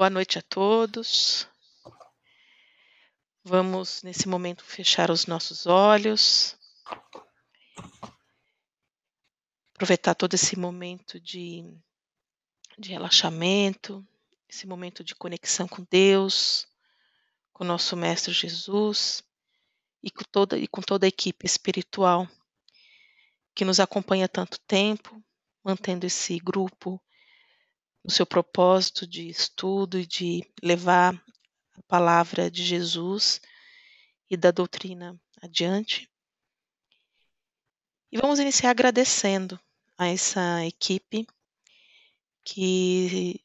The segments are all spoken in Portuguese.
Boa noite a todos. Vamos, nesse momento, fechar os nossos olhos. Aproveitar todo esse momento de, de relaxamento, esse momento de conexão com Deus, com nosso Mestre Jesus e com toda, e com toda a equipe espiritual que nos acompanha tanto tempo, mantendo esse grupo no seu propósito de estudo e de levar a palavra de Jesus e da doutrina adiante. E vamos iniciar agradecendo a essa equipe que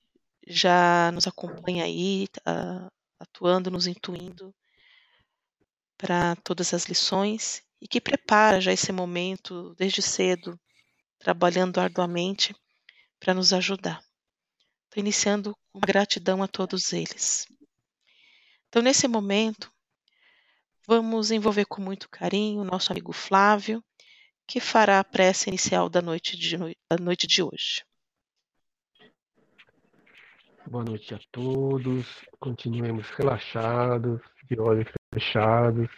já nos acompanha aí, uh, atuando, nos intuindo para todas as lições e que prepara já esse momento desde cedo, trabalhando arduamente para nos ajudar. Iniciando com gratidão a todos eles. Então, nesse momento, vamos envolver com muito carinho o nosso amigo Flávio, que fará a prece inicial da noite de, da noite de hoje. Boa noite a todos. Continuemos relaxados, de olhos fechados,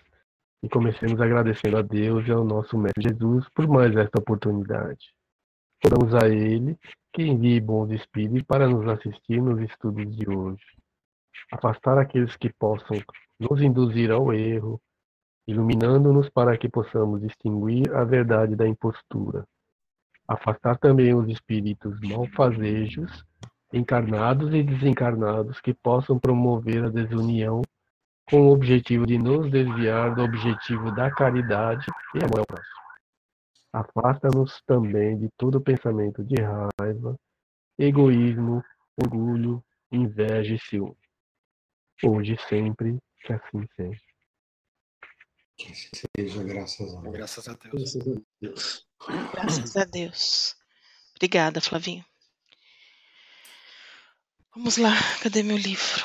e comecemos agradecendo a Deus e ao nosso Mestre Jesus por mais esta oportunidade. Oramos a Ele que envie bons espíritos para nos assistir nos estudos de hoje. Afastar aqueles que possam nos induzir ao erro, iluminando-nos para que possamos distinguir a verdade da impostura. Afastar também os espíritos malfazejos, encarnados e desencarnados, que possam promover a desunião com o objetivo de nos desviar do objetivo da caridade e amor ao próximo. Afasta-nos também de todo pensamento de raiva, egoísmo, orgulho, inveja e ciúme. Hoje e sempre, que assim seja. Que assim seja, graças a Deus. Graças a Deus. Graças a Deus. Graças a Deus. Obrigada, Flavinho. Vamos lá, cadê meu livro?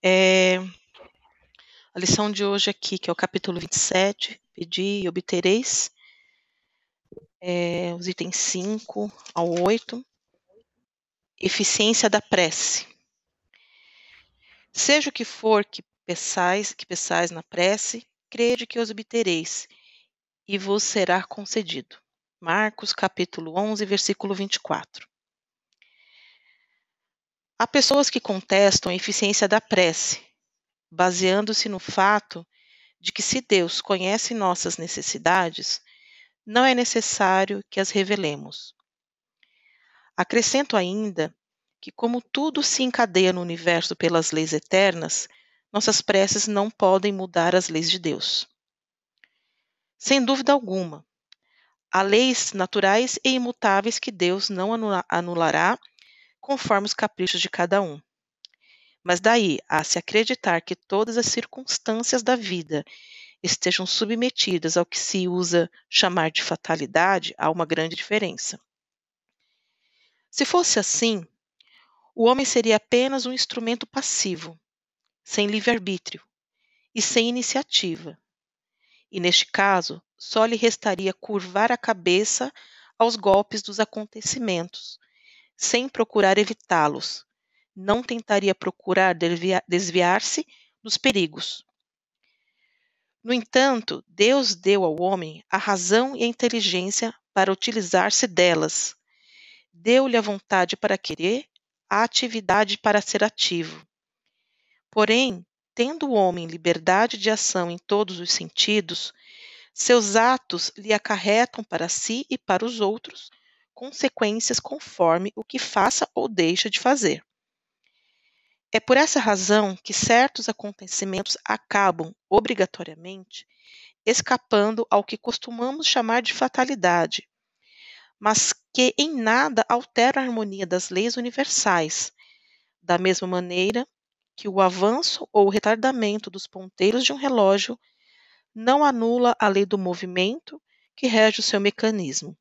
É, a lição de hoje aqui, que é o capítulo 27, Pedi e obtereis, é, os itens 5 ao 8, eficiência da prece. Seja o que for que peçais, que peçais na prece, crede que os obtereis, e vos será concedido. Marcos capítulo 11, versículo 24. Há pessoas que contestam a eficiência da prece, baseando-se no fato de que, se Deus conhece nossas necessidades, não é necessário que as revelemos. Acrescento ainda que, como tudo se encadeia no universo pelas leis eternas, nossas preces não podem mudar as leis de Deus. Sem dúvida alguma, há leis naturais e imutáveis que Deus não anulará conforme os caprichos de cada um. Mas daí a se acreditar que todas as circunstâncias da vida estejam submetidas ao que se usa chamar de fatalidade, há uma grande diferença. Se fosse assim, o homem seria apenas um instrumento passivo, sem livre-arbítrio e sem iniciativa. E neste caso, só lhe restaria curvar a cabeça aos golpes dos acontecimentos, sem procurar evitá-los, não tentaria procurar desviar-se dos perigos. No entanto, Deus deu ao homem a razão e a inteligência para utilizar-se delas. Deu-lhe a vontade para querer, a atividade para ser ativo. Porém, tendo o homem liberdade de ação em todos os sentidos, seus atos lhe acarretam para si e para os outros consequências conforme o que faça ou deixa de fazer. É por essa razão que certos acontecimentos acabam, obrigatoriamente, escapando ao que costumamos chamar de fatalidade, mas que em nada altera a harmonia das leis universais, da mesma maneira que o avanço ou o retardamento dos ponteiros de um relógio não anula a lei do movimento que rege o seu mecanismo.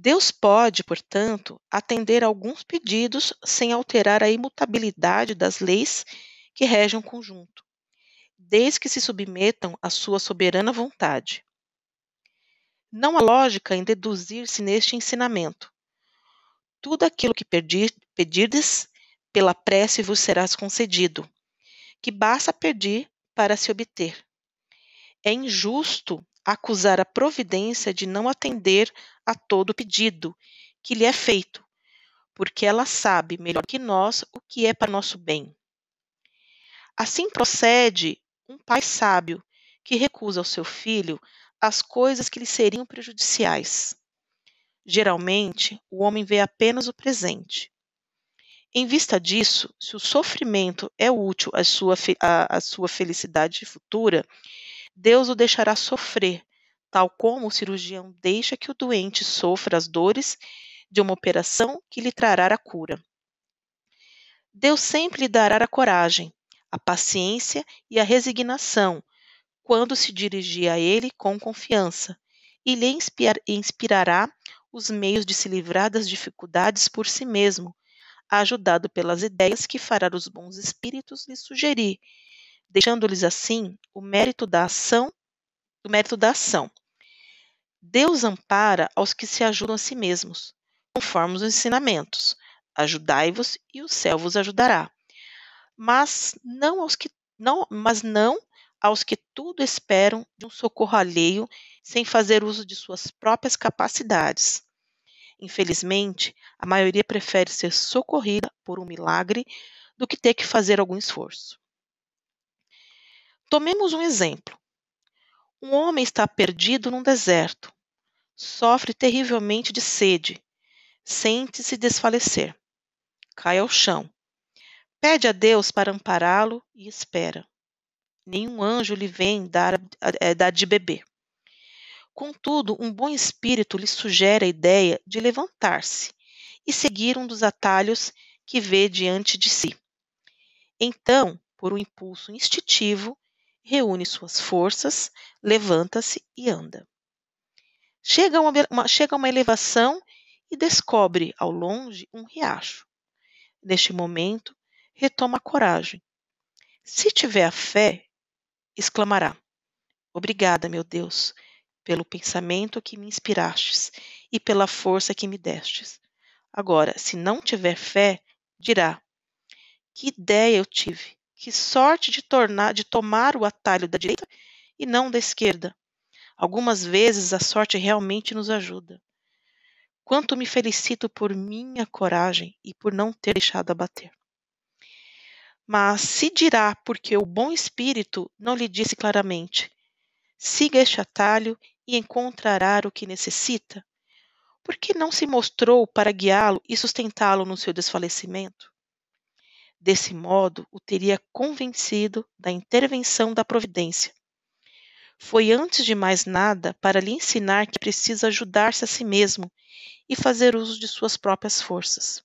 Deus pode, portanto, atender a alguns pedidos sem alterar a imutabilidade das leis que regem o conjunto, desde que se submetam à sua soberana vontade. Não há lógica em deduzir-se neste ensinamento. Tudo aquilo que pedir, pedirdes, pela prece vos será concedido, que basta pedir para se obter. É injusto acusar a providência de não atender a todo pedido que lhe é feito, porque ela sabe melhor que nós o que é para nosso bem. Assim procede um pai sábio que recusa ao seu filho as coisas que lhe seriam prejudiciais. Geralmente, o homem vê apenas o presente. Em vista disso, se o sofrimento é útil à sua, à, à sua felicidade futura, Deus o deixará sofrer, tal como o cirurgião deixa que o doente sofra as dores de uma operação que lhe trará a cura. Deus sempre lhe dará a coragem, a paciência e a resignação quando se dirigir a Ele com confiança, e lhe inspirará os meios de se livrar das dificuldades por si mesmo, ajudado pelas ideias que fará os bons espíritos lhe sugerir, deixando-lhes assim o mérito da ação, o mérito da ação. Deus ampara aos que se ajudam a si mesmos, conforme os ensinamentos. Ajudai-vos e o céu vos ajudará. Mas não aos que não, mas não aos que tudo esperam de um socorro alheio sem fazer uso de suas próprias capacidades. Infelizmente, a maioria prefere ser socorrida por um milagre do que ter que fazer algum esforço. Tomemos um exemplo. Um homem está perdido num deserto. Sofre terrivelmente de sede. Sente-se desfalecer. Cai ao chão. Pede a Deus para ampará-lo e espera. Nenhum anjo lhe vem dar, é, dar de beber. Contudo, um bom espírito lhe sugere a ideia de levantar-se e seguir um dos atalhos que vê diante de si. Então, por um impulso instintivo, reúne suas forças, levanta-se e anda. Chega a uma, uma, chega a uma elevação e descobre ao longe um riacho. Neste momento, retoma a coragem. Se tiver a fé, exclamará: Obrigada, meu Deus, pelo pensamento que me inspirastes e pela força que me destes. Agora, se não tiver fé, dirá: Que ideia eu tive! Que sorte de tornar de tomar o atalho da direita e não da esquerda. Algumas vezes a sorte realmente nos ajuda. Quanto me felicito por minha coragem e por não ter deixado abater. Mas se dirá porque o bom espírito não lhe disse claramente: siga este atalho e encontrará o que necessita? Por que não se mostrou para guiá-lo e sustentá-lo no seu desfalecimento? Desse modo, o teria convencido da intervenção da providência. Foi antes de mais nada para lhe ensinar que precisa ajudar-se a si mesmo e fazer uso de suas próprias forças.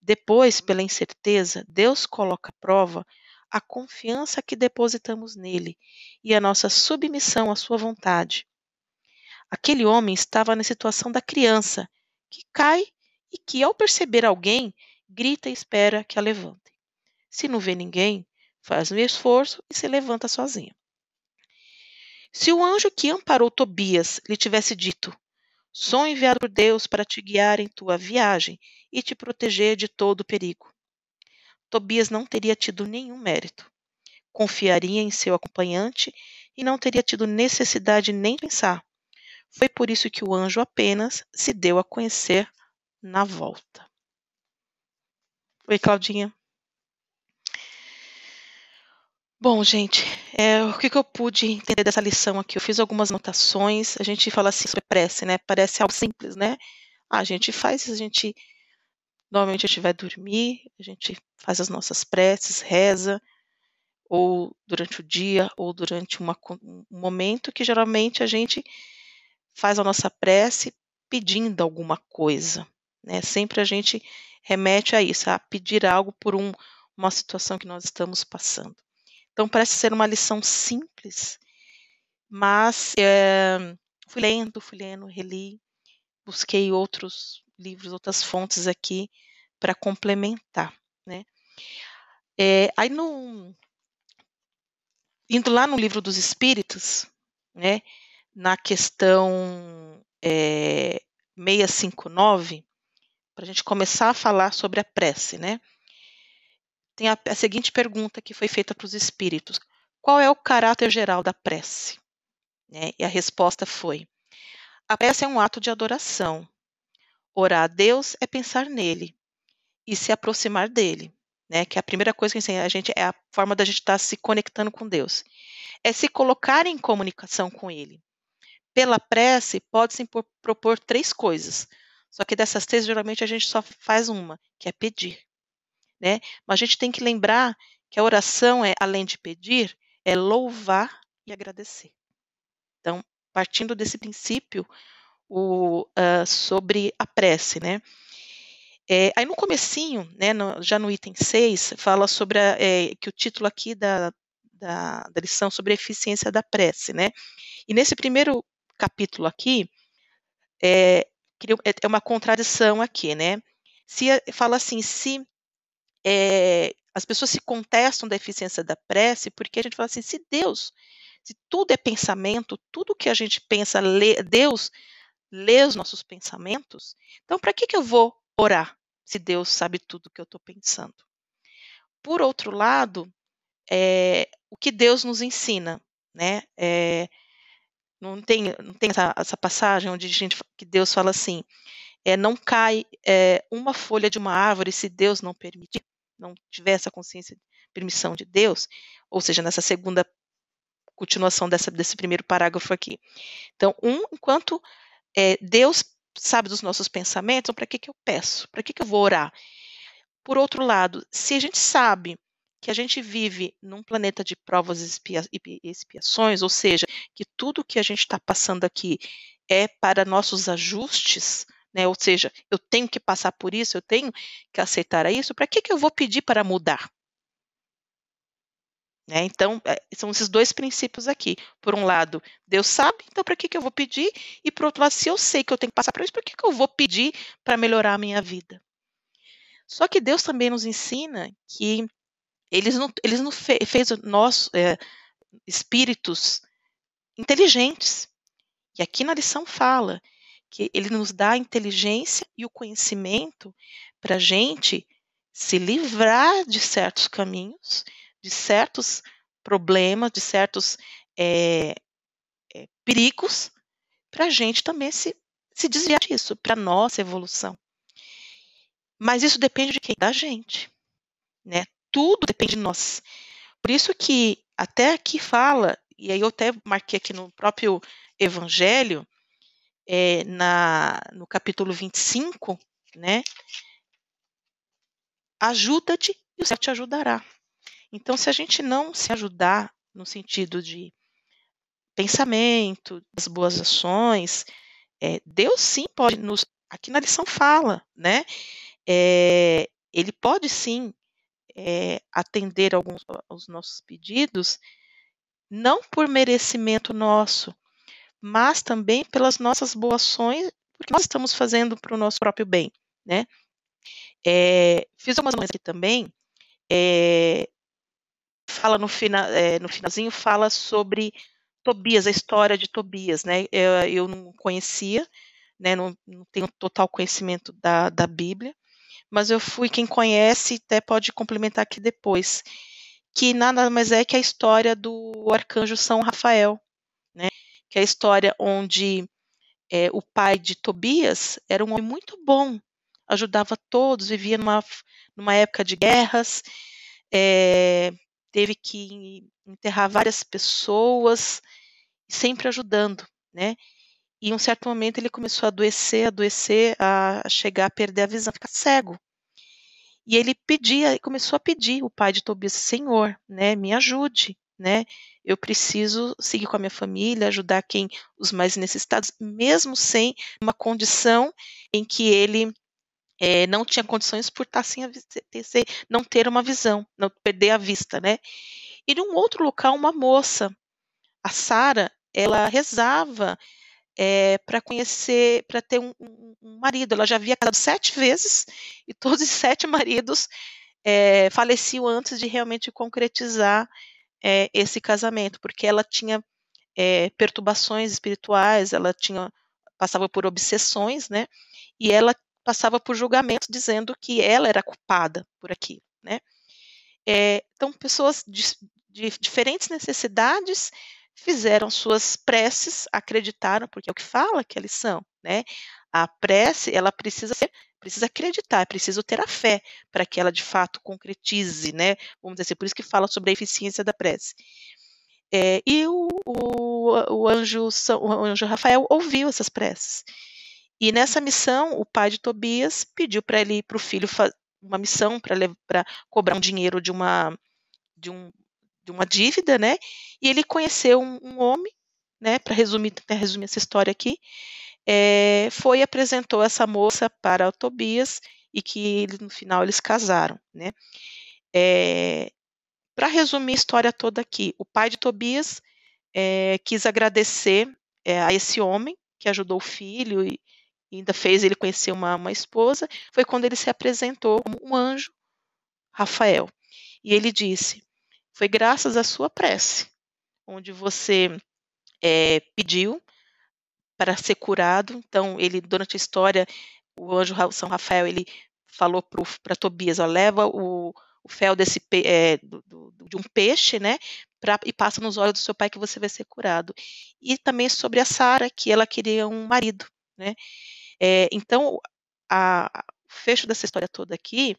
Depois, pela incerteza, Deus coloca à prova a confiança que depositamos nele e a nossa submissão à sua vontade. Aquele homem estava na situação da criança, que cai e que, ao perceber alguém, grita e espera que a levantem. Se não vê ninguém, faz um esforço e se levanta sozinho. Se o anjo que amparou Tobias lhe tivesse dito: Sou enviado por Deus para te guiar em tua viagem e te proteger de todo perigo. Tobias não teria tido nenhum mérito. Confiaria em seu acompanhante e não teria tido necessidade nem pensar. Foi por isso que o anjo apenas se deu a conhecer na volta. Oi, Claudinha. Bom, gente, é, o que, que, eu pude entender dessa lição aqui? Eu fiz algumas anotações. A gente fala assim sobre prece, né? Parece algo simples, né? Ah, a gente faz, a gente. Normalmente a gente vai dormir, a gente faz as nossas preces, reza, ou durante o dia, ou durante uma, um momento que geralmente a gente faz a nossa prece pedindo alguma coisa. Né? Sempre a gente remete a isso, a pedir algo por um, uma situação que nós estamos passando. Então, parece ser uma lição simples, mas é, fui lendo, fui lendo, reli, busquei outros livros, outras fontes aqui para complementar. Né? É, aí, no, indo lá no livro dos Espíritos, né, na questão é, 659, para a gente começar a falar sobre a prece, né? tem a, a seguinte pergunta que foi feita para os espíritos: qual é o caráter geral da prece? Né? E a resposta foi: a prece é um ato de adoração. Orar a Deus é pensar nele e se aproximar dele, né? Que é a primeira coisa que a gente é a forma da gente estar tá se conectando com Deus. É se colocar em comunicação com ele. Pela prece, pode-se propor três coisas. Só que dessas três, geralmente, a gente só faz uma, que é pedir né? Mas a gente tem que lembrar que a oração é, além de pedir, é louvar e agradecer. Então, partindo desse princípio, o, uh, sobre a prece, né? É, aí no comecinho, né, no, já no item 6, fala sobre a, é, que o título aqui da, da, da, lição sobre a eficiência da prece, né? E nesse primeiro capítulo aqui, é, é, é uma contradição aqui, né? Se fala assim, se é, as pessoas se contestam da eficiência da prece porque a gente fala assim: se Deus, se tudo é pensamento, tudo que a gente pensa, lê, Deus lê os nossos pensamentos, então para que, que eu vou orar se Deus sabe tudo que eu estou pensando? Por outro lado, é, o que Deus nos ensina, né? É, não tem, não tem essa, essa, passagem onde gente, que Deus fala assim: é, não cai é, uma folha de uma árvore se Deus não permitir não tiver essa consciência, permissão de Deus, ou seja, nessa segunda continuação dessa, desse primeiro parágrafo aqui. Então, um, enquanto é, Deus sabe dos nossos pensamentos, então para que, que eu peço? Para que, que eu vou orar? Por outro lado, se a gente sabe que a gente vive num planeta de provas e expiações, ou seja, que tudo que a gente está passando aqui é para nossos ajustes, né? Ou seja, eu tenho que passar por isso, eu tenho que aceitar isso, para que, que eu vou pedir para mudar? Né? Então, é, são esses dois princípios aqui. Por um lado, Deus sabe, então para que, que eu vou pedir? E por outro lado, se eu sei que eu tenho que passar por isso, para que, que eu vou pedir para melhorar a minha vida? Só que Deus também nos ensina que eles não, eles não fe, fez nós é, espíritos inteligentes. E aqui na lição fala que ele nos dá a inteligência e o conhecimento para a gente se livrar de certos caminhos, de certos problemas, de certos é, é, perigos, para a gente também se, se desviar disso, para nossa evolução. Mas isso depende de quem? Da gente. Né? Tudo depende de nós. Por isso que até aqui fala, e aí eu até marquei aqui no próprio Evangelho, é, na, no capítulo 25, né? Ajuda-te e o Senhor te ajudará. Então, se a gente não se ajudar no sentido de pensamento, das boas ações, é, Deus sim pode nos. Aqui na lição fala, né? É, ele pode sim é, atender alguns aos nossos pedidos, não por merecimento nosso, mas também pelas nossas boas ações, porque nós estamos fazendo para o nosso próprio bem, né? É, fiz algumas aqui também, é, fala no, final, é, no finalzinho, fala sobre Tobias, a história de Tobias, né? Eu, eu não conhecia, né? Não, não, tenho total conhecimento da, da Bíblia, mas eu fui quem conhece, até pode complementar aqui depois, que nada mais é que a história do arcanjo São Rafael, né? que é a história onde é, o pai de Tobias era um homem muito bom, ajudava todos, vivia numa, numa época de guerras, é, teve que enterrar várias pessoas, sempre ajudando, né? E em um certo momento ele começou a adoecer, adoecer, a chegar a perder a visão, ficar cego. E ele pedia, começou a pedir o pai de Tobias, Senhor, né, me ajude, né? Eu preciso seguir com a minha família, ajudar quem os mais necessitados, mesmo sem uma condição em que ele é, não tinha condições por estar sem a, não ter uma visão, não perder a vista, né? E num outro local, uma moça, a Sara, ela rezava é, para conhecer, para ter um, um, marido. Ela já havia casado sete vezes e todos os sete maridos é, faleciam antes de realmente concretizar é, esse casamento, porque ela tinha perturbações espirituais, ela tinha passava por obsessões, né? E ela passava por julgamentos dizendo que ela era culpada por aquilo, né? então pessoas de, de diferentes necessidades fizeram suas preces, acreditaram, porque é o que fala que eles são, né? A prece, ela precisa ser, precisa acreditar, é preciso ter a fé para que ela de fato concretize, né? Vamos dizer assim, por isso que fala sobre a eficiência da prece. É, e o, o, o, anjo, o anjo Rafael ouviu essas preces. E nessa missão, o pai de Tobias pediu para ele, para o filho, uma missão para cobrar um dinheiro de uma, de, um, de uma dívida, né? E ele conheceu um, um homem, né? Para resumir, resumir essa história aqui, é, foi e apresentou essa moça para o Tobias e que ele, no final eles casaram, né? É, para resumir a história toda aqui, o pai de Tobias é, quis agradecer a esse homem que ajudou o filho e, e ainda fez ele conhecer uma, uma, esposa. Foi quando ele se apresentou como um anjo, Rafael. E ele disse: Foi graças à sua prece, onde você é, pediu para ser curado. Então, ele, durante a história, o anjo São Rafael, ele falou para Tobias: ó, leva o, o fel desse, é, do, do, de um peixe, né? Pra, e passa nos olhos do seu pai que você vai ser curado. E também sobre a Sara, que ela queria um marido, né? É, então, a, o fecho dessa história toda aqui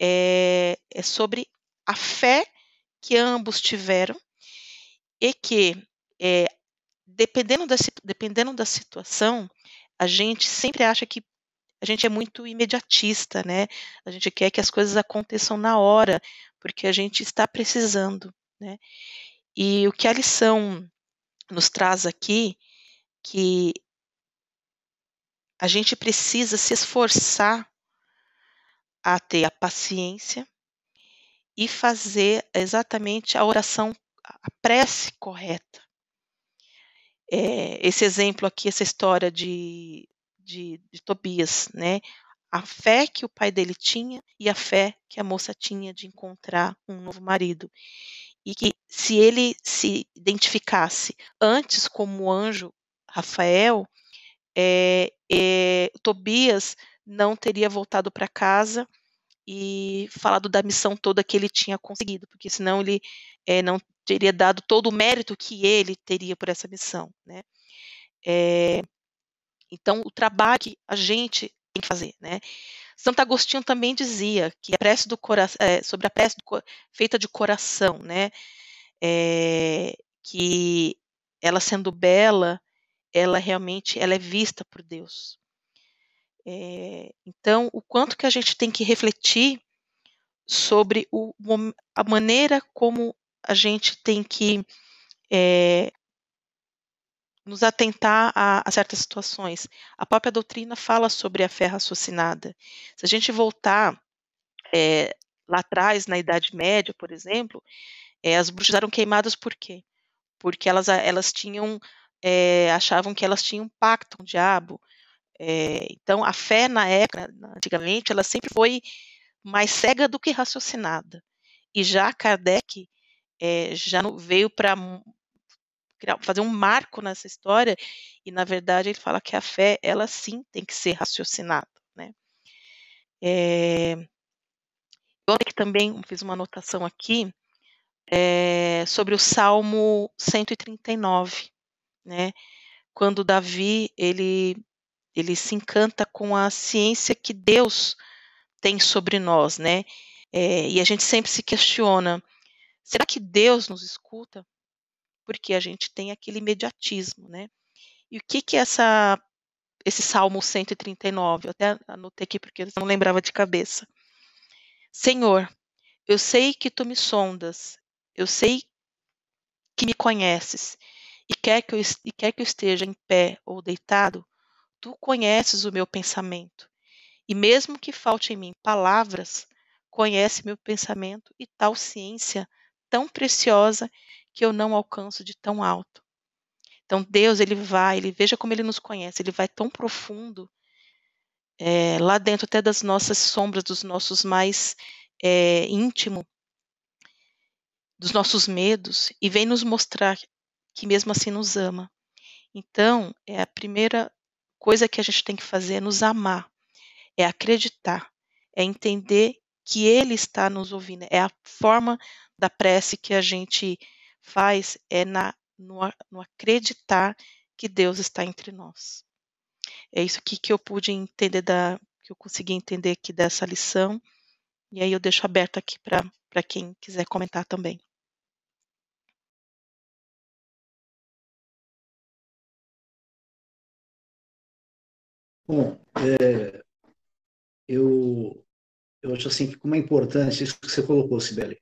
é, é sobre a fé que ambos tiveram e que, é, dependendo, da, dependendo da situação, a gente sempre acha que a gente é muito imediatista, né? A gente quer que as coisas aconteçam na hora, porque a gente está precisando, né? E o que a lição nos traz aqui, que a gente precisa se esforçar a ter a paciência e fazer exatamente a oração, a prece correta. É, esse exemplo aqui, essa história de de, de Tobias, né? A fé que o pai dele tinha e a fé que a moça tinha de encontrar um novo marido. E que se ele se identificasse antes como anjo Rafael, é, é, Tobias não teria voltado para casa e falado da missão toda que ele tinha conseguido, porque senão ele é, não teria dado todo o mérito que ele teria por essa missão. Né? É, então, o trabalho que a gente tem que fazer, né? Santo Agostinho também dizia que a prece do coração, é, sobre a prece do, feita de coração, né? Que ela sendo bela, ela realmente ela é vista por Deus. É, então, o quanto que a gente tem que refletir sobre o, a maneira como a gente tem que é, nos atentar a, a, certas situações. A própria doutrina fala sobre a fé raciocinada. Se a gente voltar é, lá atrás, na Idade Média, por exemplo, as bruxas eram queimadas por quê? Porque elas, elas tinham, achavam que elas tinham um pacto com o diabo. Então, a fé na época, antigamente, ela sempre foi mais cega do que raciocinada. E já Kardec já veio para fazer um marco nessa história, e na verdade ele fala que a fé, ela sim tem que ser raciocinada, né? É, eu que também fiz uma anotação aqui é, sobre o Salmo 139, né? Quando Davi ele ele se encanta com a ciência que Deus tem sobre nós, né? É, e a gente sempre se questiona: será que Deus nos escuta? porque a gente tem aquele imediatismo, né? E o que que essa esse Salmo 139, eu até anotei aqui porque eu não lembrava de cabeça. Senhor, eu sei que tu me sondas, eu sei que me conheces, e quer que eu, e quer que eu esteja em pé ou deitado, tu conheces o meu pensamento. E mesmo que falte em mim palavras, conhece meu pensamento e tal ciência tão preciosa que eu não alcanço de tão alto. Então Deus ele vai, ele veja como ele nos conhece, ele vai tão profundo é, lá dentro até das nossas sombras, dos nossos mais é, íntimo, dos nossos medos e vem nos mostrar que mesmo assim nos ama. Então é a primeira coisa que a gente tem que fazer é nos amar, é acreditar, é entender que Ele está nos ouvindo. É a forma da prece que a gente faz, é na, no, no acreditar que Deus está entre nós. É isso aqui que eu pude entender da, que eu consegui entender aqui dessa lição. E aí eu deixo aberto aqui para quem quiser comentar também. Bom, é, eu, eu acho assim que como é importante isso que você colocou, Sibeli.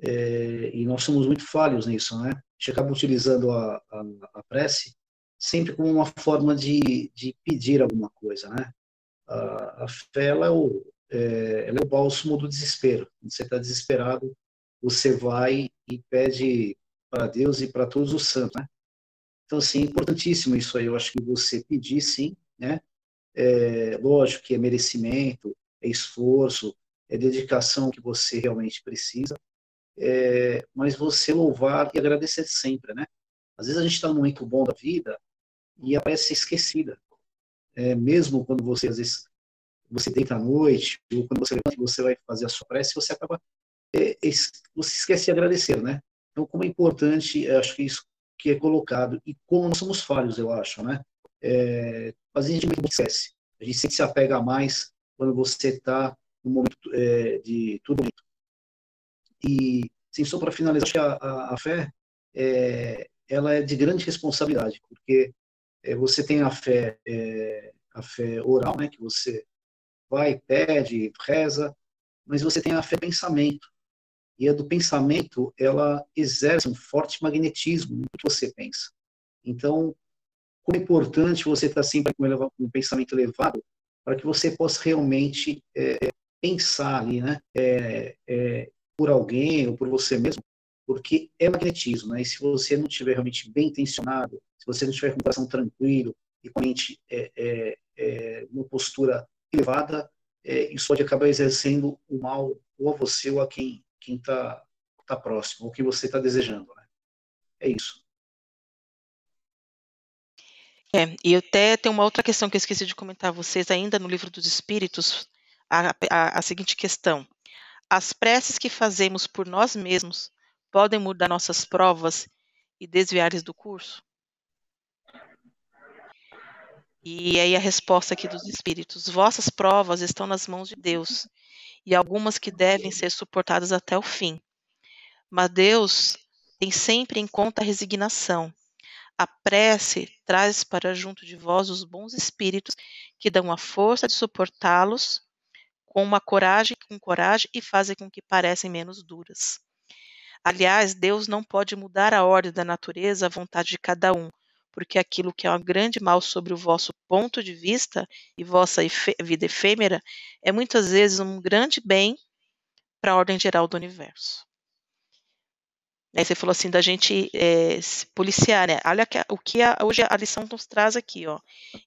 É, e nós somos muito falhos nisso, né? A gente acaba utilizando a, a, a prece sempre como uma forma de, de pedir alguma coisa, né? A, a fé, ela é, o, é, ela é o bálsamo do desespero. Quando você está desesperado, você vai e pede para Deus e para todos os santos, né? Então, assim, é importantíssimo isso aí. Eu acho que você pedir, sim, né? É, lógico que é merecimento, é esforço, é dedicação que você realmente precisa, é, mas você louvar e agradecer sempre, né? Às vezes a gente está num momento bom da vida e aparece esquecida. É, mesmo quando você, às vezes, você deita à noite, ou quando você levanta e você vai fazer a sua prece, você acaba, é, você esquece de agradecer, né? Então, como é importante, acho que isso que é colocado, e como nós somos falhos, eu acho, né? É, a gente não esquece. A gente sempre se apega mais quando você está no momento é, de tudo. E, sim, só para finalizar, acho que a, a, a fé é, ela é de grande responsabilidade, porque é, você tem a fé, é, a fé oral, né, que você vai, pede, reza, mas você tem a fé pensamento. E a do pensamento, ela exerce um forte magnetismo no que você pensa. Então, como é importante você estar sempre com um pensamento elevado para que você possa realmente é, pensar ali, né, é, é, por alguém ou por você mesmo, porque é magnetismo, né? E se você não estiver realmente bem intencionado, se você não estiver com o coração tranquilo e com a mente é, é, é, uma postura elevada, isso pode acabar exercendo o mal ou a você ou a quem quem está tá próximo, ou que você está desejando, né? É isso. É, e até tem uma outra questão que eu esqueci de comentar a vocês ainda no livro dos Espíritos, a, a, a seguinte questão. As preces que fazemos por nós mesmos podem mudar nossas provas e desviar-lhes do curso? E aí a resposta aqui dos espíritos: vossas provas estão nas mãos de Deus, e algumas que devem ser suportadas até o fim. Mas Deus tem sempre em conta a resignação. A prece traz para junto de vós os bons espíritos que dão a força de suportá-los com uma coragem, com coragem e fazem com que parecem menos duras. Aliás, Deus não pode mudar a ordem da natureza à vontade de cada um, porque aquilo que é um grande mal sobre o vosso ponto de vista e vossa vida efêmera é muitas vezes um grande bem para a ordem geral do universo. Aí você falou assim da gente é, se policiar, né? Olha que, o que a, hoje a lição nos traz aqui, ó.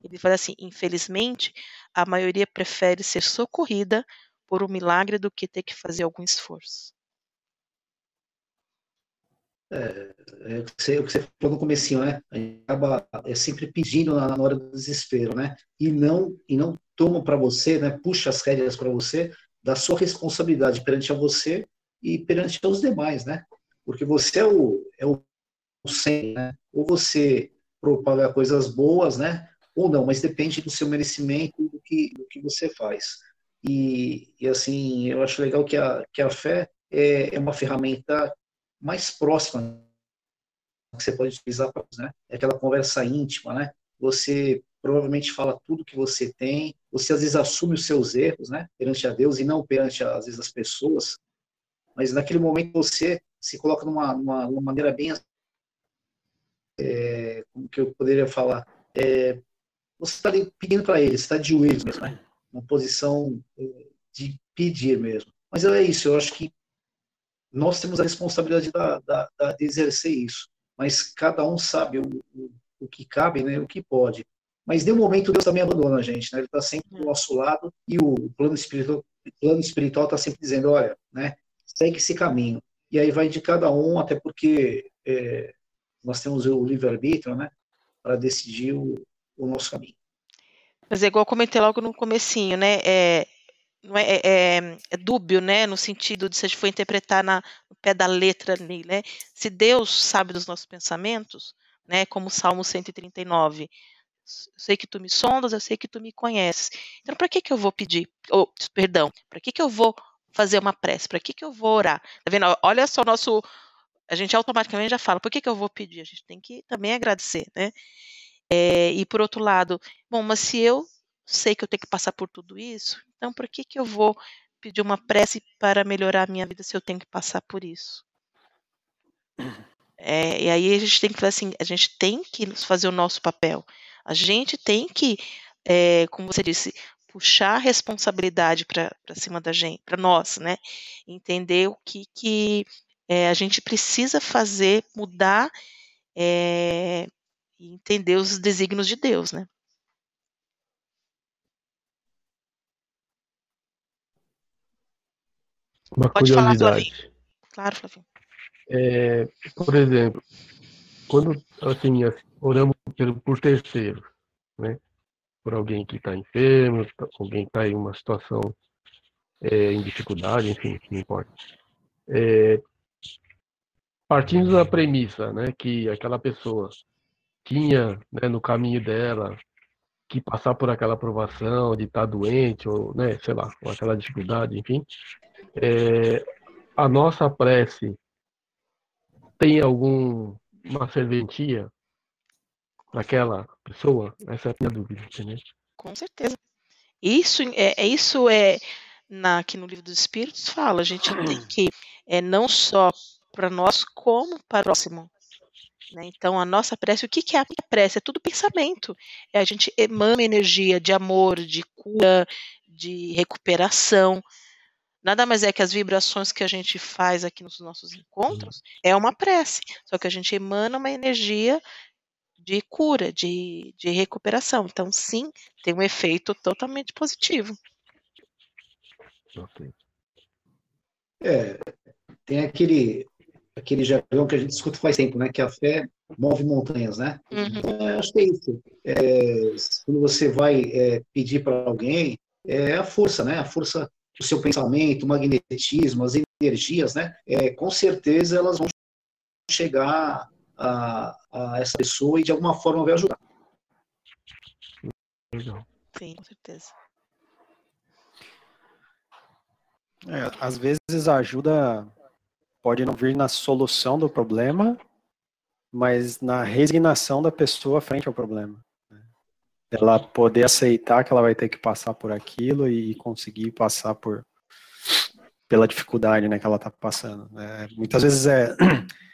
Ele fala assim: infelizmente, a maioria prefere ser socorrida por um milagre do que ter que fazer algum esforço. É, é, o que você falou no comecinho, né? A gente acaba é, sempre pedindo na, na hora do desespero, né? E não, e não toma para você, né? Puxa as rédeas para você da sua responsabilidade perante a você e perante aos demais, né? Porque você é o, é o sem, né? Ou você propaga coisas boas, né? Ou não, mas depende do seu merecimento do que, do que você faz. E, e assim, eu acho legal que a, que a fé é, é uma ferramenta mais próxima que você pode utilizar para né? É aquela conversa íntima, né? Você provavelmente fala tudo que você tem, você às vezes assume os seus erros, né? Perante a Deus e não perante, às vezes, as pessoas, mas naquele momento você se coloca numa, numa, numa maneira bem é, como que eu poderia falar é, você está pedindo para ele, você está de joelhos mesmo, né? uma posição é, de pedir mesmo. Mas é isso, eu acho que nós temos a responsabilidade da, da, da, de exercer isso, mas cada um sabe o, o, o, que cabe, né, o que pode. Mas de um momento Deus também abandona a gente, né? Ele está sempre do nosso lado e o plano espiritual, plano espiritual está sempre dizendo, olha, né, segue esse caminho. E aí vai de cada um, até porque é, nós temos o livre arbítrio, né, para decidir o, o nosso caminho. Mas é igual eu comentei logo no comecinho, né? É, é, é, é, dúbio, né, no sentido de se a gente for interpretar na, no pé da letra ali, né, se Deus sabe dos nossos pensamentos, né, como o Salmo 139, eu sei que tu me sondas, eu sei que tu me conheces. Então, para que que eu vou pedir? Oh, perdão, para que que eu vou fazer uma prece? Para que que eu vou orar? Tá vendo? Olha só o nosso a gente automaticamente já fala, por que, que eu vou pedir? A gente tem que também agradecer, né? É, e por outro lado, bom, mas se eu sei que eu tenho que passar por tudo isso, então por que, que eu vou pedir uma prece para melhorar a minha vida se eu tenho que passar por isso? É, e aí a gente tem que falar assim, a gente tem que fazer o nosso papel. A gente tem que, é, como você disse, puxar a responsabilidade para cima da gente, para nós, né? Entender o que, que é, a gente precisa fazer, mudar é, e entender os desígnios de Deus, né? Uma Pode curiosidade. Falar, Claro, Flavinho. É, por exemplo, quando assim, oramos por terceiros, né? Por alguém que está enfermo, alguém que está em uma situação é, em dificuldade, enfim, não importa. É, partindo da premissa, né, que aquela pessoa tinha, né, no caminho dela que passar por aquela aprovação de estar tá doente ou, né, sei lá, com aquela dificuldade, enfim, é, a nossa prece tem alguma serventia para aquela pessoa? Essa é a minha dúvida, entendeu? Com certeza. Isso é, é isso é na, aqui no livro dos Espíritos fala, a gente tem que é, não só para nós como para o próximo. Né? Então, a nossa prece, o que, que é a prece? É tudo pensamento. É a gente emana energia de amor, de cura, de recuperação. Nada mais é que as vibrações que a gente faz aqui nos nossos encontros é uma prece. Só que a gente emana uma energia de cura, de, de recuperação. Então, sim, tem um efeito totalmente positivo. É, tem aquele aquele jargão que a gente escuta faz tempo, né? Que a fé move montanhas, né? Uhum. Então, acho que é isso. É, quando você vai é, pedir para alguém, é a força, né? A força do seu pensamento, o magnetismo, as energias, né? É, com certeza elas vão chegar a, a essa pessoa e de alguma forma vai ajudar. Sim, com certeza. É, às vezes a ajuda pode não vir na solução do problema, mas na resignação da pessoa frente ao problema. Né? Ela poder aceitar que ela vai ter que passar por aquilo e conseguir passar por pela dificuldade né, que ela está passando. É, muitas vezes é,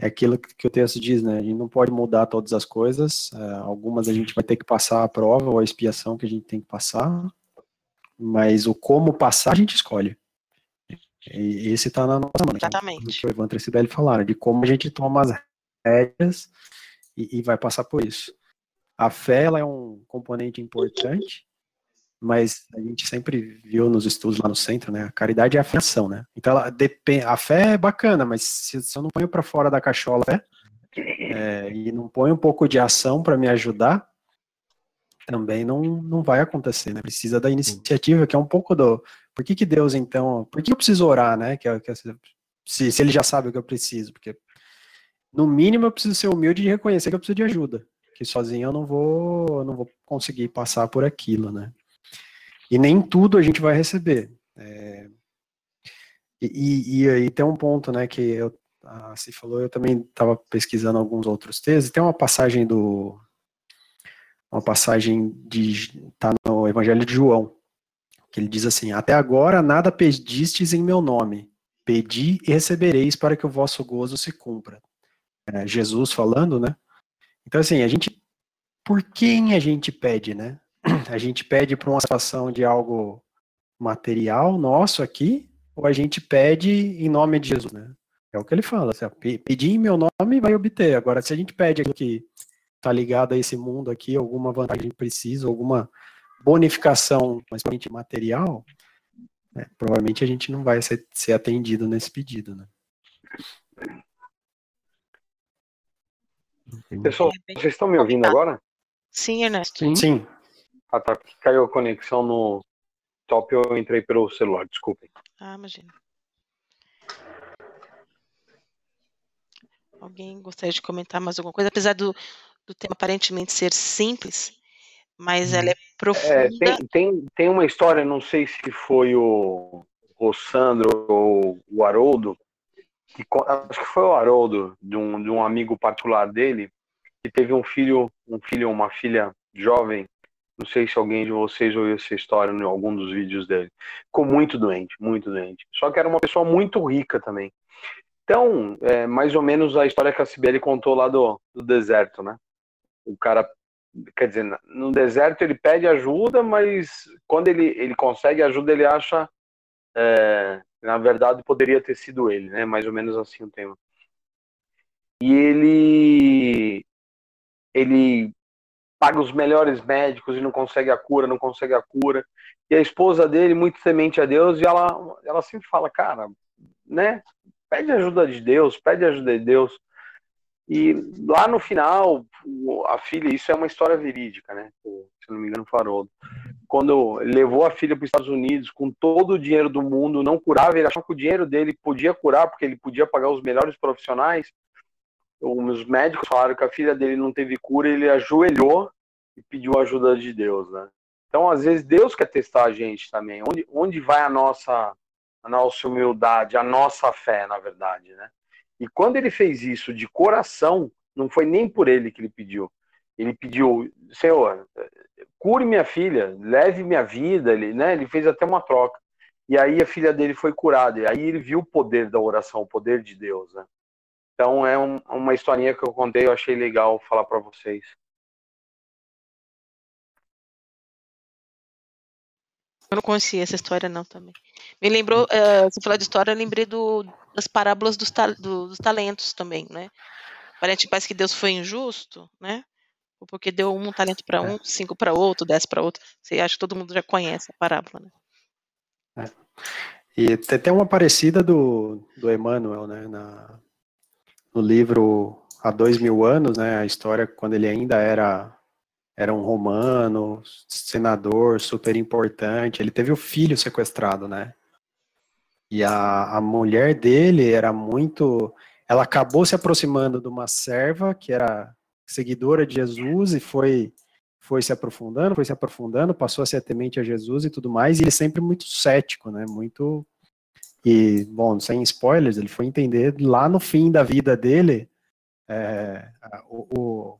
é aquilo que o texto diz, né? A gente não pode mudar todas as coisas. É, algumas a gente vai ter que passar a prova ou a expiação que a gente tem que passar, mas o como passar a gente escolhe. E esse está na nossa mão. Né? Exatamente. Que o Evandro e a Sibeli falaram, de como a gente toma as rédeas e, e, vai passar por isso. A fé ela é um componente importante, mas a gente sempre viu nos estudos lá no centro, né? A caridade é a ação, né? Então ela depende. A fé é bacana, mas se, se eu não ponho para fora da cachola a fé, é, e não ponho um pouco de ação para me ajudar, também não, não vai acontecer, né? Precisa da iniciativa, que é um pouco do, por que, que Deus, então, por que eu preciso orar, né? Que, é que, é, se, se ele já sabe o que eu preciso, porque no mínimo eu preciso ser humilde e reconhecer que eu preciso de ajuda, que sozinho eu não vou, eu não vou conseguir passar por aquilo, né? E nem tudo a gente vai receber. É, e, e, aí tem um ponto, né, que eu, a Se falou, eu também estava pesquisando alguns outros textos, tem uma passagem do, uma passagem de, tá no Evangelho de João, que ele diz assim: Até agora nada pedistes em meu nome, pedi e recebereis para que o vosso gozo se cumpra. É, Jesus falando, né? Então, assim, a gente, por quem a gente pede, né? A gente pede para uma situação de algo material nosso aqui, ou a gente pede em nome de Jesus, né? É o que ele fala, assim, pedir em meu nome vai obter. Agora, se a gente pede aquilo que está ligado a esse mundo aqui, alguma vantagem precisa, alguma bonificação, principalmente material, né, provavelmente a gente não vai ser, ser atendido nesse pedido, né? Pessoal, vocês estão me ouvindo agora? Sim, Ernesto. Sim. Sim. Ah, tá. Caiu a conexão no, laptop, eu entrei pelo celular, desculpem. Ah, imagina. Alguém gostaria de comentar mais alguma coisa? Apesar do, do tema aparentemente ser simples, mas ela é profunda. É, tem, tem, tem uma história, não sei se foi o, o Sandro ou o Haroldo, que, acho que foi o Haroldo, de um, de um amigo particular dele, que teve um filho, um filho uma filha jovem, não sei se alguém de vocês ouviu essa história em algum dos vídeos dele. Ficou muito doente, muito doente. Só que era uma pessoa muito rica também. Então, é mais ou menos a história que a Sibeli contou lá do, do deserto, né? O cara, quer dizer, no deserto ele pede ajuda, mas quando ele, ele consegue ajuda, ele acha, é, na verdade, poderia ter sido ele, né? Mais ou menos assim o tema. E ele, ele paga os melhores médicos e não consegue a cura, não consegue a cura. E a esposa dele, muito temente a Deus, e ela, ela sempre fala, cara, né? Pede ajuda de Deus, pede ajuda de Deus. E lá no final, a filha, isso é uma história verídica, né? Se não me engano, Faroldo. Quando levou a filha para os Estados Unidos com todo o dinheiro do mundo, não curava, ele achava que o dinheiro dele podia curar, porque ele podia pagar os melhores profissionais os médicos falaram que a filha dele não teve cura, ele ajoelhou e pediu ajuda de Deus, né? Então, às vezes, Deus quer testar a gente também. Onde, onde vai a nossa, a nossa humildade, a nossa fé, na verdade, né? E quando ele fez isso de coração, não foi nem por ele que ele pediu. Ele pediu, Senhor, cure minha filha, leve minha vida, ele, né? Ele fez até uma troca. E aí a filha dele foi curada. E aí ele viu o poder da oração, o poder de Deus, né? Então é um, uma historinha que eu contei, eu achei legal falar para vocês. Eu não conhecia essa história não também. Me lembrou, uh, você falou de história, eu lembrei do, das parábolas dos, ta, do, dos talentos também, né? Parece, parece que Deus foi injusto, né? Porque deu um talento para um, é. cinco para outro, dez para outro. Você acha que todo mundo já conhece a parábola, né? É. E tem uma parecida do, do Emmanuel, né? Na, no livro há dois mil anos, né, a história quando ele ainda era era um romano, senador, super importante. Ele teve o filho sequestrado, né? E a, a mulher dele era muito. Ela acabou se aproximando de uma serva que era seguidora de Jesus e foi foi se aprofundando, foi se aprofundando, passou a ser temente a Jesus e tudo mais. E ele sempre muito cético, né? Muito e, bom, sem spoilers, ele foi entender lá no fim da vida dele é, o, o,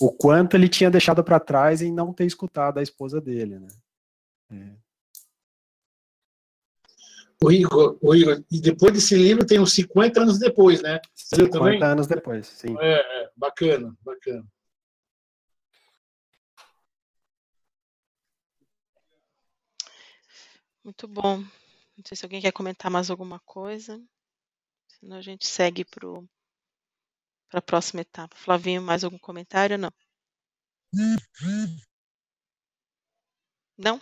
o, quanto ele tinha deixado para trás em não ter escutado a esposa dele, né? É. O Igor, o Igor, e depois desse livro tem uns 50 anos depois, né? Você 50 também? anos depois, sim. É, é, bacana, bacana. Muito bom. Não sei se alguém quer comentar mais alguma coisa. Senão a gente segue para a próxima etapa. Flavinho, mais algum comentário? Não. Não?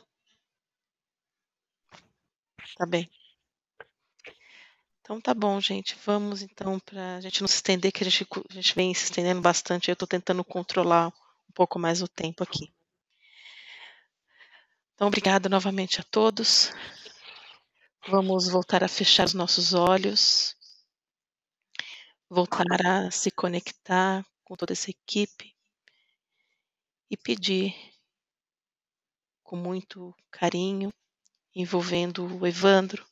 Tá bem. Então tá bom, gente. Vamos então para a gente não se estender, que a gente, a gente vem se estendendo bastante. Eu estou tentando controlar um pouco mais o tempo aqui. Então, obrigada novamente a todos. Vamos voltar a fechar os nossos olhos, voltar a se conectar com toda essa equipe e pedir com muito carinho, envolvendo o Evandro,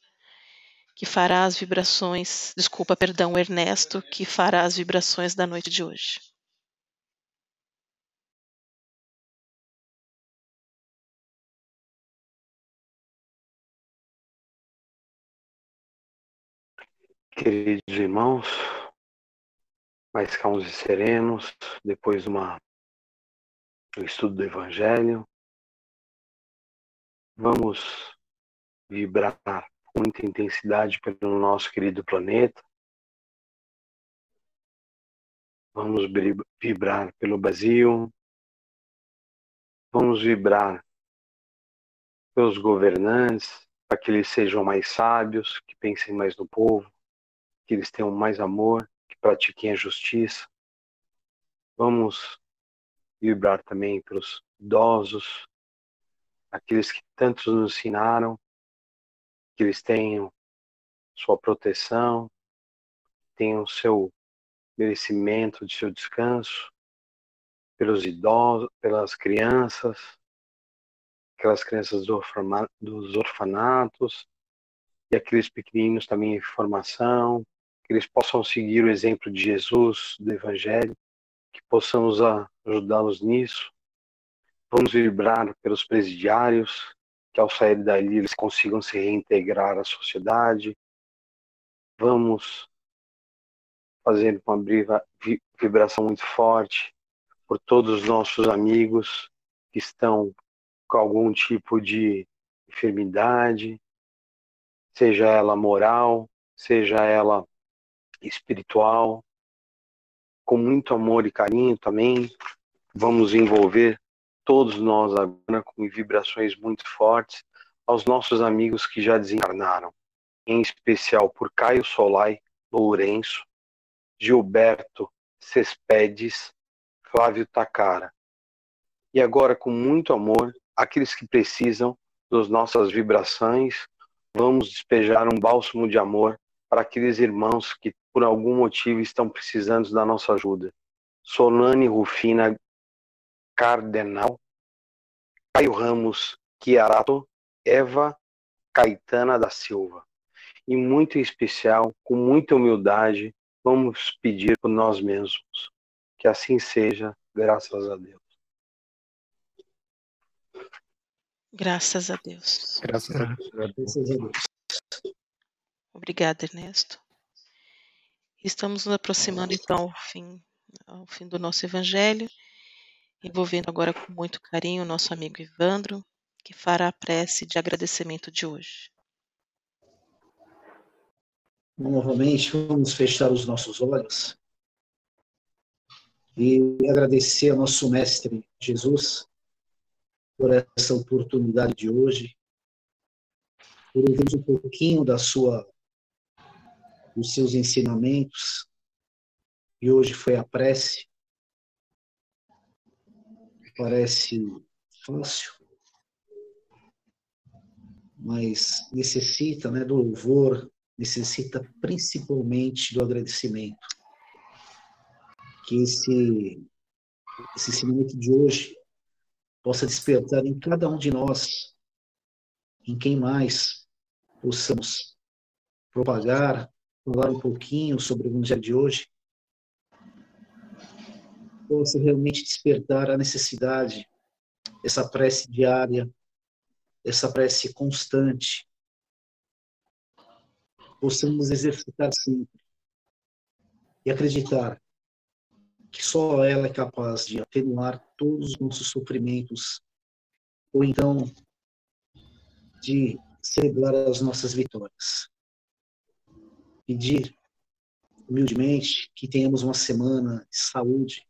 que fará as vibrações, desculpa, perdão, o Ernesto, que fará as vibrações da noite de hoje. Queridos irmãos, mais calmos e serenos, depois de uma, um estudo do Evangelho, vamos vibrar com muita intensidade pelo nosso querido planeta. Vamos vibrar pelo Brasil. Vamos vibrar pelos governantes, para que eles sejam mais sábios, que pensem mais no povo que eles tenham mais amor, que pratiquem a justiça. Vamos vibrar também pelos idosos, aqueles que tantos nos ensinaram, que eles tenham sua proteção, tenham seu merecimento de seu descanso, pelos idosos, pelas crianças, aquelas crianças dos orfanatos e aqueles pequeninos também em formação, que eles possam seguir o exemplo de Jesus, do Evangelho, que possamos ajudá-los nisso. Vamos vibrar pelos presidiários, que ao sair dali eles consigam se reintegrar à sociedade. Vamos fazer uma vibração muito forte por todos os nossos amigos que estão com algum tipo de enfermidade, seja ela moral, seja ela espiritual, com muito amor e carinho também. Vamos envolver todos nós agora com vibrações muito fortes aos nossos amigos que já desencarnaram, em especial por Caio Solai Lourenço, Gilberto Cespedes, Flávio Takara. E agora, com muito amor, aqueles que precisam das nossas vibrações, vamos despejar um bálsamo de amor para aqueles irmãos que, por algum motivo, estão precisando da nossa ajuda. Solane Rufina Cardenal, Caio Ramos Chiarato, Eva Caetana da Silva. E muito em especial, com muita humildade, vamos pedir por nós mesmos. Que assim seja, graças a Deus. Graças a Deus. Graças a Deus. Graças a Deus. Obrigada, Ernesto. Estamos nos aproximando então ao fim, ao fim do nosso evangelho, envolvendo agora com muito carinho o nosso amigo Ivandro, que fará a prece de agradecimento de hoje. Novamente, vamos fechar os nossos olhos e agradecer ao nosso Mestre Jesus por essa oportunidade de hoje, por ouvirmos um pouquinho da sua, dos seus ensinamentos, e hoje foi a prece. Parece fácil, mas necessita né, do louvor, necessita principalmente do agradecimento que esse, esse ensinamento de hoje possa despertar em cada um de nós, em quem mais possamos propagar, falar um pouquinho sobre o Evangelho de hoje, possa realmente despertar a necessidade dessa prece diária, dessa prece constante, possamos exercitar sempre e acreditar que só ela é capaz de atenuar todos os nossos sofrimentos, ou então de celebrar as nossas vitórias. Pedir humildemente que tenhamos uma semana de saúde,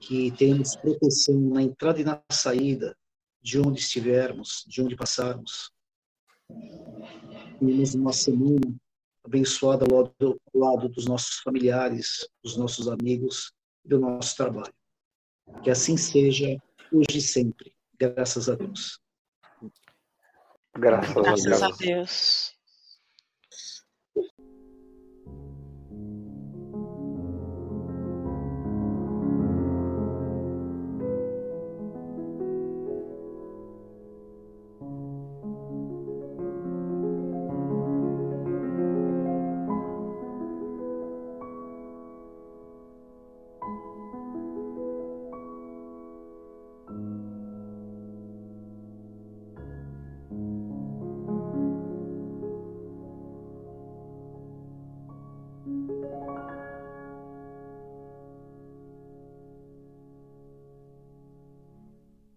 que tenhamos proteção na entrada e na saída, de onde estivermos, de onde passarmos. Tenhamos uma semana abençoada ao lado, ao lado dos nossos familiares, dos nossos amigos e do nosso trabalho. Que assim seja hoje e sempre. Graças a Deus. Graças, Graças a a Deus. Deus.